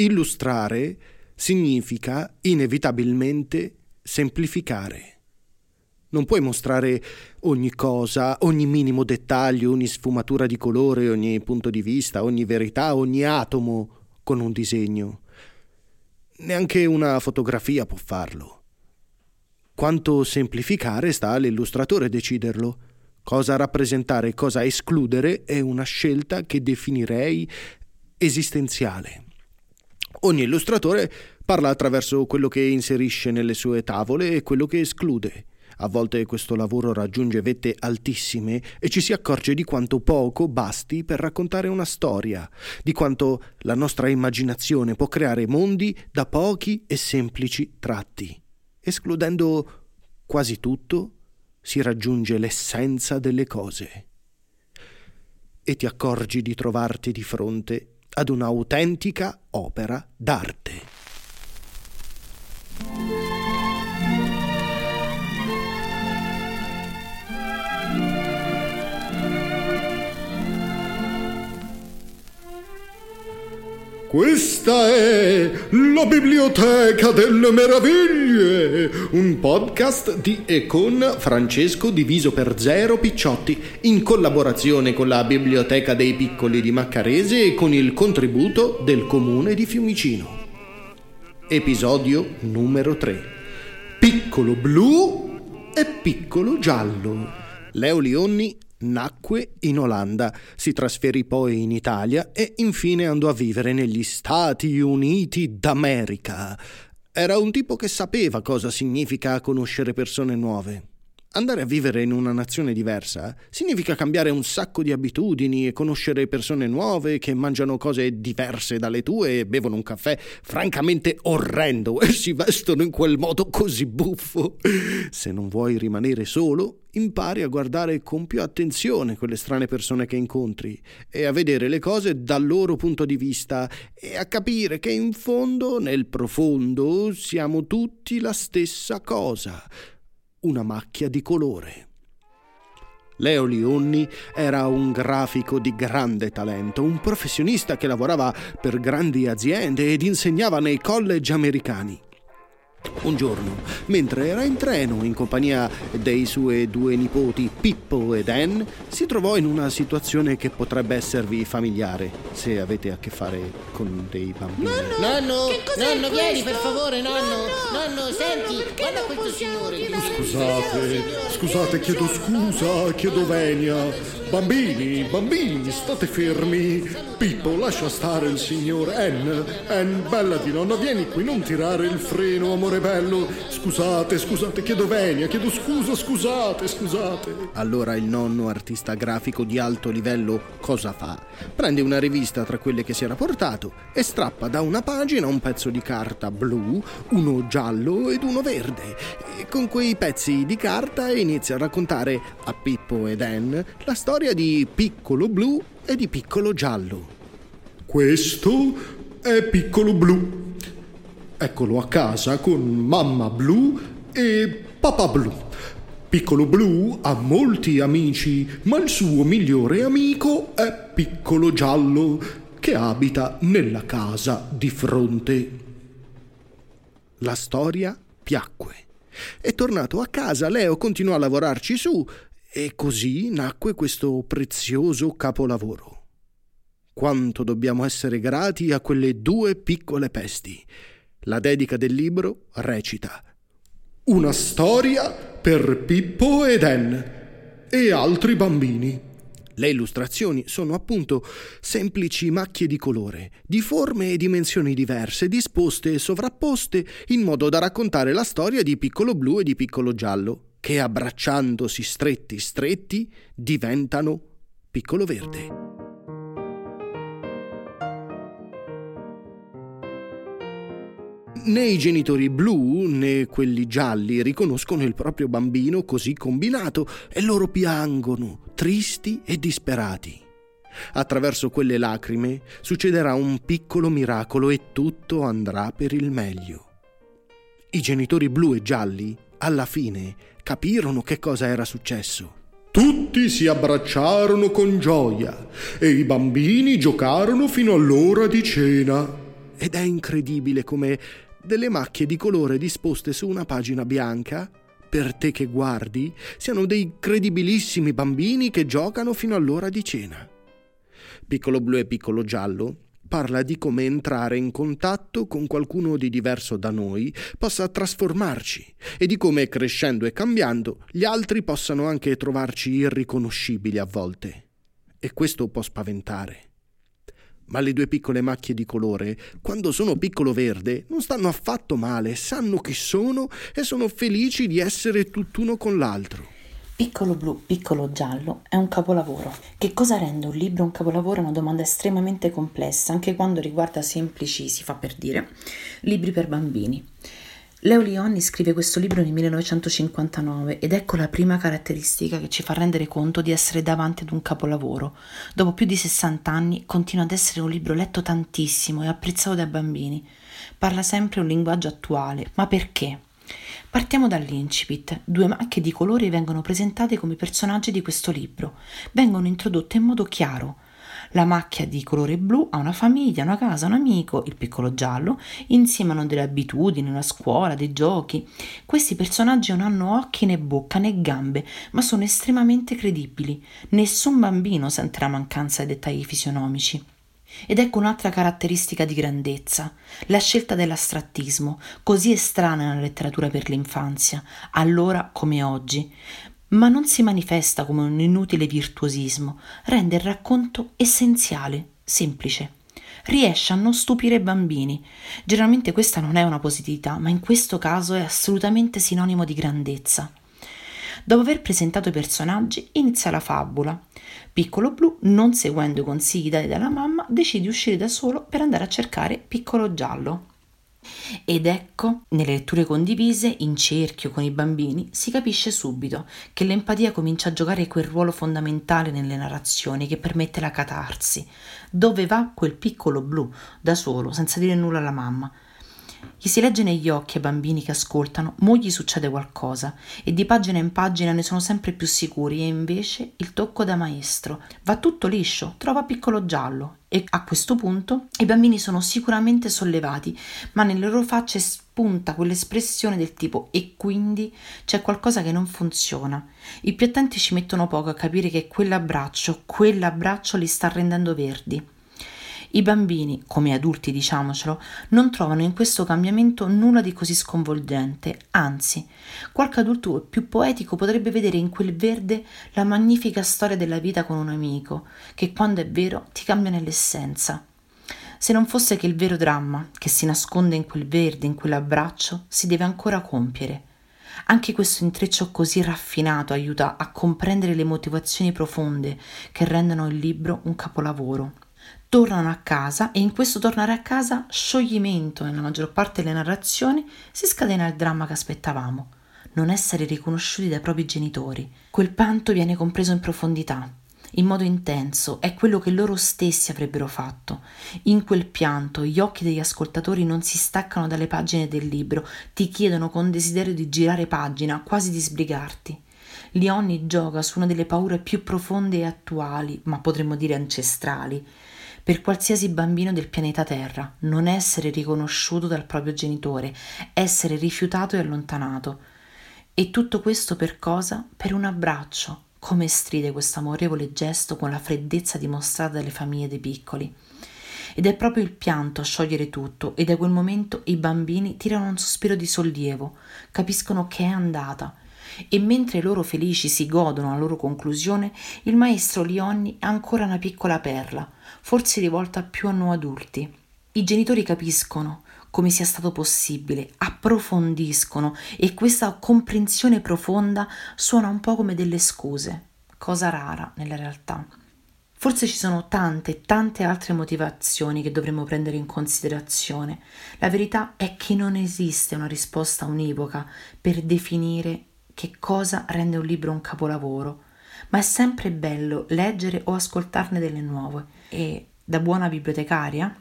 Illustrare significa inevitabilmente semplificare. Non puoi mostrare ogni cosa, ogni minimo dettaglio, ogni sfumatura di colore, ogni punto di vista, ogni verità, ogni atomo con un disegno. Neanche una fotografia può farlo. Quanto semplificare sta all'illustratore deciderlo. Cosa rappresentare e cosa escludere è una scelta che definirei esistenziale. Ogni illustratore parla attraverso quello che inserisce nelle sue tavole e quello che esclude. A volte questo lavoro raggiunge vette altissime e ci si accorge di quanto poco basti per raccontare una storia, di quanto la nostra immaginazione può creare mondi da pochi e semplici tratti. Escludendo quasi tutto, si raggiunge l'essenza delle cose. E ti accorgi di trovarti di fronte ad un'autentica opera d'arte. Questa è la Biblioteca delle Meraviglie, un podcast di e con Francesco Diviso per Zero Picciotti, in collaborazione con la Biblioteca dei Piccoli di Maccarese e con il contributo del Comune di Fiumicino. Episodio numero 3. Piccolo blu e piccolo giallo. Leo Lionni Nacque in Olanda, si trasferì poi in Italia e infine andò a vivere negli Stati Uniti d'America. Era un tipo che sapeva cosa significa conoscere persone nuove. Andare a vivere in una nazione diversa significa cambiare un sacco di abitudini e conoscere persone nuove che mangiano cose diverse dalle tue e bevono un caffè francamente orrendo e si vestono in quel modo così buffo. Se non vuoi rimanere solo, impari a guardare con più attenzione quelle strane persone che incontri e a vedere le cose dal loro punto di vista e a capire che in fondo, nel profondo, siamo tutti la stessa cosa una macchia di colore. Leo Lionni era un grafico di grande talento, un professionista che lavorava per grandi aziende ed insegnava nei college americani. Un giorno, mentre era in treno in compagnia dei suoi due nipoti Pippo ed Ann, si trovò in una situazione che potrebbe esservi familiare se avete a che fare con dei bambini. Nonno, nonno, nonno vieni per favore, nonno. Nonno, nonno senti, guarda questo signore. Scusate, scusate, chiedo scusa, chiedo venia. Bambini, bambini, state fermi. Pippo, lascia stare il signor Ann. Ann, bella di nonna, vieni qui, non tirare il freno, amore bello. Scusate, scusate, chiedo venia, chiedo scusa, scusate, scusate. Allora il nonno, artista grafico di alto livello, cosa fa? Prende una rivista tra quelle che si era portato e strappa da una pagina un pezzo di carta blu, uno giallo ed uno verde. E con quei pezzi di carta inizia a raccontare a Pippo ed Ann la storia storia di Piccolo Blu e di Piccolo Giallo. Questo è Piccolo Blu. Eccolo a casa con mamma blu e papà blu. Piccolo Blu ha molti amici, ma il suo migliore amico è Piccolo Giallo, che abita nella casa di fronte. La storia piacque. È tornato a casa, Leo continuò a lavorarci su e così nacque questo prezioso capolavoro. Quanto dobbiamo essere grati a quelle due piccole pesti. La dedica del libro recita Una storia per Pippo ed Ann e altri bambini. Le illustrazioni sono appunto semplici macchie di colore, di forme e dimensioni diverse, disposte e sovrapposte in modo da raccontare la storia di Piccolo Blu e di Piccolo Giallo che abbracciandosi stretti stretti diventano piccolo verde. Né i genitori blu né quelli gialli riconoscono il proprio bambino così combinato e loro piangono, tristi e disperati. Attraverso quelle lacrime succederà un piccolo miracolo e tutto andrà per il meglio. I genitori blu e gialli, alla fine, capirono che cosa era successo. Tutti si abbracciarono con gioia e i bambini giocarono fino all'ora di cena. Ed è incredibile come delle macchie di colore disposte su una pagina bianca, per te che guardi, siano dei credibilissimi bambini che giocano fino all'ora di cena. Piccolo blu e piccolo giallo parla di come entrare in contatto con qualcuno di diverso da noi possa trasformarci e di come crescendo e cambiando gli altri possano anche trovarci irriconoscibili a volte. E questo può spaventare. Ma le due piccole macchie di colore, quando sono piccolo verde, non stanno affatto male, sanno chi sono e sono felici di essere tutt'uno con l'altro. Piccolo blu, piccolo giallo è un capolavoro. Che cosa rende un libro un capolavoro è una domanda estremamente complessa, anche quando riguarda semplici, si fa per dire, libri per bambini. Leo Lionni scrive questo libro nel 1959 ed ecco la prima caratteristica che ci fa rendere conto di essere davanti ad un capolavoro. Dopo più di 60 anni continua ad essere un libro letto tantissimo e apprezzato dai bambini. Parla sempre un linguaggio attuale, ma perché? Partiamo dall'incipit. Due macchie di colore vengono presentate come personaggi di questo libro. Vengono introdotte in modo chiaro. La macchia di colore blu ha una famiglia, una casa, un amico, il piccolo giallo, insieme hanno delle abitudini, una scuola, dei giochi. Questi personaggi non hanno occhi né bocca né gambe, ma sono estremamente credibili. Nessun bambino sente la mancanza dei dettagli fisionomici. Ed ecco un'altra caratteristica di grandezza, la scelta dell'astrattismo, così estranea nella letteratura per l'infanzia, allora come oggi, ma non si manifesta come un inutile virtuosismo, rende il racconto essenziale, semplice. Riesce a non stupire i bambini. Generalmente questa non è una positività, ma in questo caso è assolutamente sinonimo di grandezza. Dopo aver presentato i personaggi, inizia la fabula. Piccolo Blu, non seguendo i consigli dati dalla mamma, decide di uscire da solo per andare a cercare Piccolo Giallo. Ed ecco, nelle letture condivise, in cerchio con i bambini, si capisce subito che l'empatia comincia a giocare quel ruolo fondamentale nelle narrazioni che permette la catarsi. Dove va quel piccolo blu, da solo, senza dire nulla alla mamma? Gli si legge negli occhi ai bambini che ascoltano, mo gli succede qualcosa e di pagina in pagina ne sono sempre più sicuri e invece il tocco da maestro va tutto liscio, trova piccolo giallo e a questo punto i bambini sono sicuramente sollevati, ma nelle loro facce spunta quell'espressione del tipo e quindi c'è qualcosa che non funziona. I più attenti ci mettono poco a capire che quell'abbraccio, quell'abbraccio li sta rendendo verdi. I bambini, come adulti diciamocelo, non trovano in questo cambiamento nulla di così sconvolgente, anzi, qualche adulto più poetico potrebbe vedere in quel verde la magnifica storia della vita con un amico, che quando è vero ti cambia nell'essenza. Se non fosse che il vero dramma che si nasconde in quel verde, in quell'abbraccio, si deve ancora compiere. Anche questo intreccio così raffinato aiuta a comprendere le motivazioni profonde che rendono il libro un capolavoro tornano a casa e in questo tornare a casa scioglimento nella maggior parte delle narrazioni si scatena il dramma che aspettavamo non essere riconosciuti dai propri genitori quel pianto viene compreso in profondità in modo intenso è quello che loro stessi avrebbero fatto. In quel pianto gli occhi degli ascoltatori non si staccano dalle pagine del libro, ti chiedono con desiderio di girare pagina, quasi di sbrigarti. Lionni gioca su una delle paure più profonde e attuali, ma potremmo dire ancestrali, per qualsiasi bambino del pianeta Terra, non essere riconosciuto dal proprio genitore, essere rifiutato e allontanato. E tutto questo per cosa? Per un abbraccio. Come stride questo amorevole gesto con la freddezza dimostrata dalle famiglie dei piccoli. Ed è proprio il pianto a sciogliere tutto, e da quel momento i bambini tirano un sospiro di sollievo, capiscono che è andata, e mentre loro felici si godono la loro conclusione, il maestro Lionni ha ancora una piccola perla, forse rivolta più a noi adulti. I genitori capiscono come sia stato possibile, approfondiscono e questa comprensione profonda suona un po' come delle scuse, cosa rara nella realtà. Forse ci sono tante, tante altre motivazioni che dovremmo prendere in considerazione. La verità è che non esiste una risposta univoca per definire che cosa rende un libro un capolavoro, ma è sempre bello leggere o ascoltarne delle nuove. E da buona bibliotecaria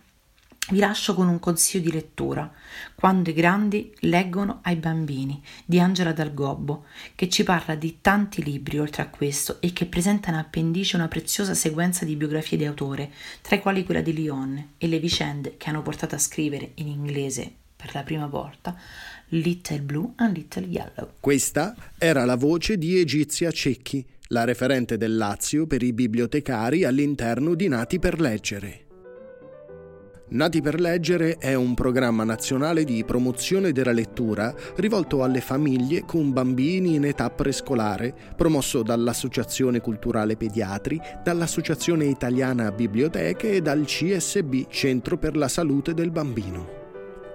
Vi lascio con un consiglio di lettura, Quando i grandi leggono ai bambini, di Angela Dal Gobbo, che ci parla di tanti libri oltre a questo e che presenta in appendice una preziosa sequenza di biografie di autore, tra i quali quella di Lyon e le vicende che hanno portato a scrivere in inglese per la prima volta Little Blue and Little Yellow. Questa era la voce di Egizia Cecchi, la referente del Lazio per i bibliotecari all'interno di Nati per Leggere. Nati per leggere è un programma nazionale di promozione della lettura rivolto alle famiglie con bambini in età prescolare, promosso dall'Associazione Culturale Pediatri, dall'Associazione Italiana Biblioteche e dal CSB Centro per la Salute del Bambino.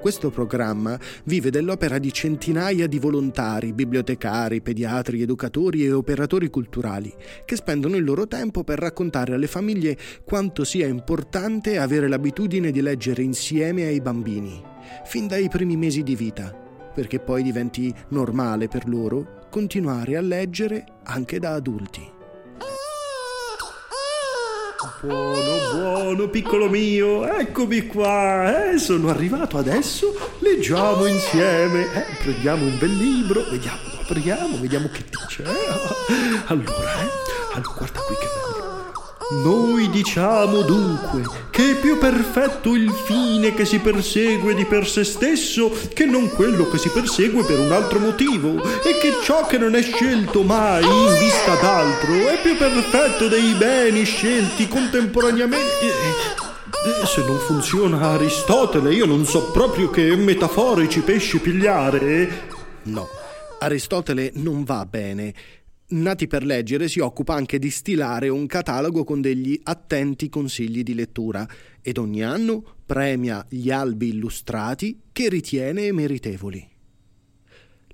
Questo programma vive dell'opera di centinaia di volontari, bibliotecari, pediatri, educatori e operatori culturali che spendono il loro tempo per raccontare alle famiglie quanto sia importante avere l'abitudine di leggere insieme ai bambini, fin dai primi mesi di vita, perché poi diventi normale per loro continuare a leggere anche da adulti. Buono, buono, piccolo mio, eccomi qua, eh, sono arrivato adesso, leggiamo insieme, eh, prendiamo un bel libro, vediamo, apriamo, vediamo che dice. Eh. Allora, eh, allora, guarda qui che bello. Noi diciamo dunque che è più perfetto il fine che si persegue di per sé stesso che non quello che si persegue per un altro motivo e che ciò che non è scelto mai in vista d'altro è più perfetto dei beni scelti contemporaneamente. Eh, se non funziona Aristotele, io non so proprio che metaforici pesci pigliare. No, Aristotele non va bene. Nati per leggere si occupa anche di stilare un catalogo con degli attenti consigli di lettura ed ogni anno premia gli albi illustrati che ritiene meritevoli.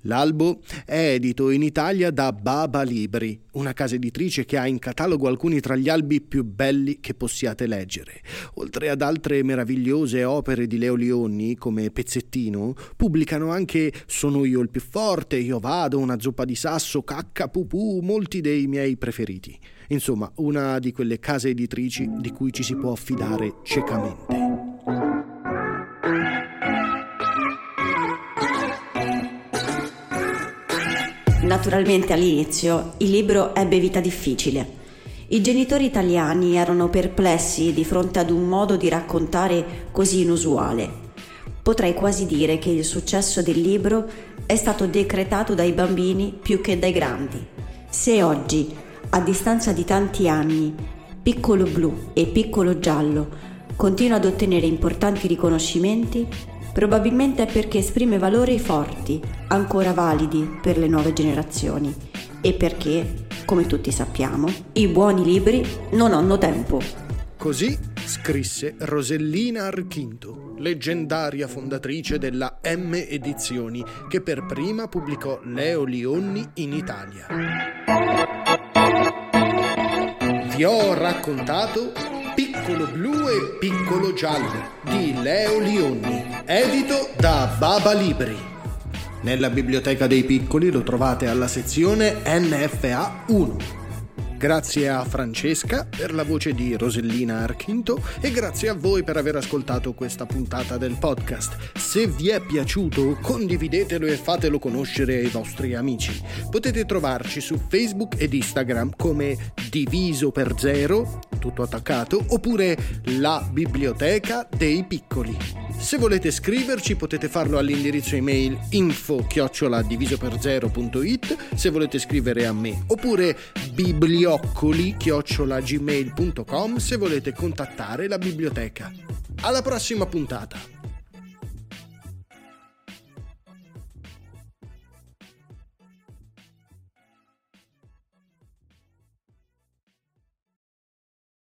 L'albo è edito in Italia da Baba Libri, una casa editrice che ha in catalogo alcuni tra gli albi più belli che possiate leggere. Oltre ad altre meravigliose opere di Leo Lionni, come Pezzettino, pubblicano anche Sono io il più forte, Io vado, Una zuppa di sasso, Cacca pupù, molti dei miei preferiti. Insomma, una di quelle case editrici di cui ci si può affidare ciecamente. Naturalmente all'inizio il libro ebbe vita difficile. I genitori italiani erano perplessi di fronte ad un modo di raccontare così inusuale. Potrei quasi dire che il successo del libro è stato decretato dai bambini più che dai grandi. Se oggi, a distanza di tanti anni, Piccolo Blu e Piccolo Giallo continua ad ottenere importanti riconoscimenti, Probabilmente è perché esprime valori forti, ancora validi per le nuove generazioni e perché, come tutti sappiamo, i buoni libri non hanno tempo. Così scrisse Rosellina Archinto, leggendaria fondatrice della M Edizioni, che per prima pubblicò Leo Lionni in Italia. Vi ho raccontato Piccolo Blu e Piccolo Giallo di Leo Lionni, edito da Baba Libri. Nella biblioteca dei piccoli lo trovate alla sezione NFA 1. Grazie a Francesca per la voce di Rosellina Archinto e grazie a voi per aver ascoltato questa puntata del podcast. Se vi è piaciuto, condividetelo e fatelo conoscere ai vostri amici. Potete trovarci su Facebook ed Instagram come Diviso per Zero, tutto attaccato, oppure La Biblioteca dei Piccoli. Se volete scriverci potete farlo all'indirizzo email info chioccioladivisoperzero.it se volete scrivere a me, oppure biblioccoli chiocciolagmail.com se volete contattare la biblioteca. Alla prossima puntata!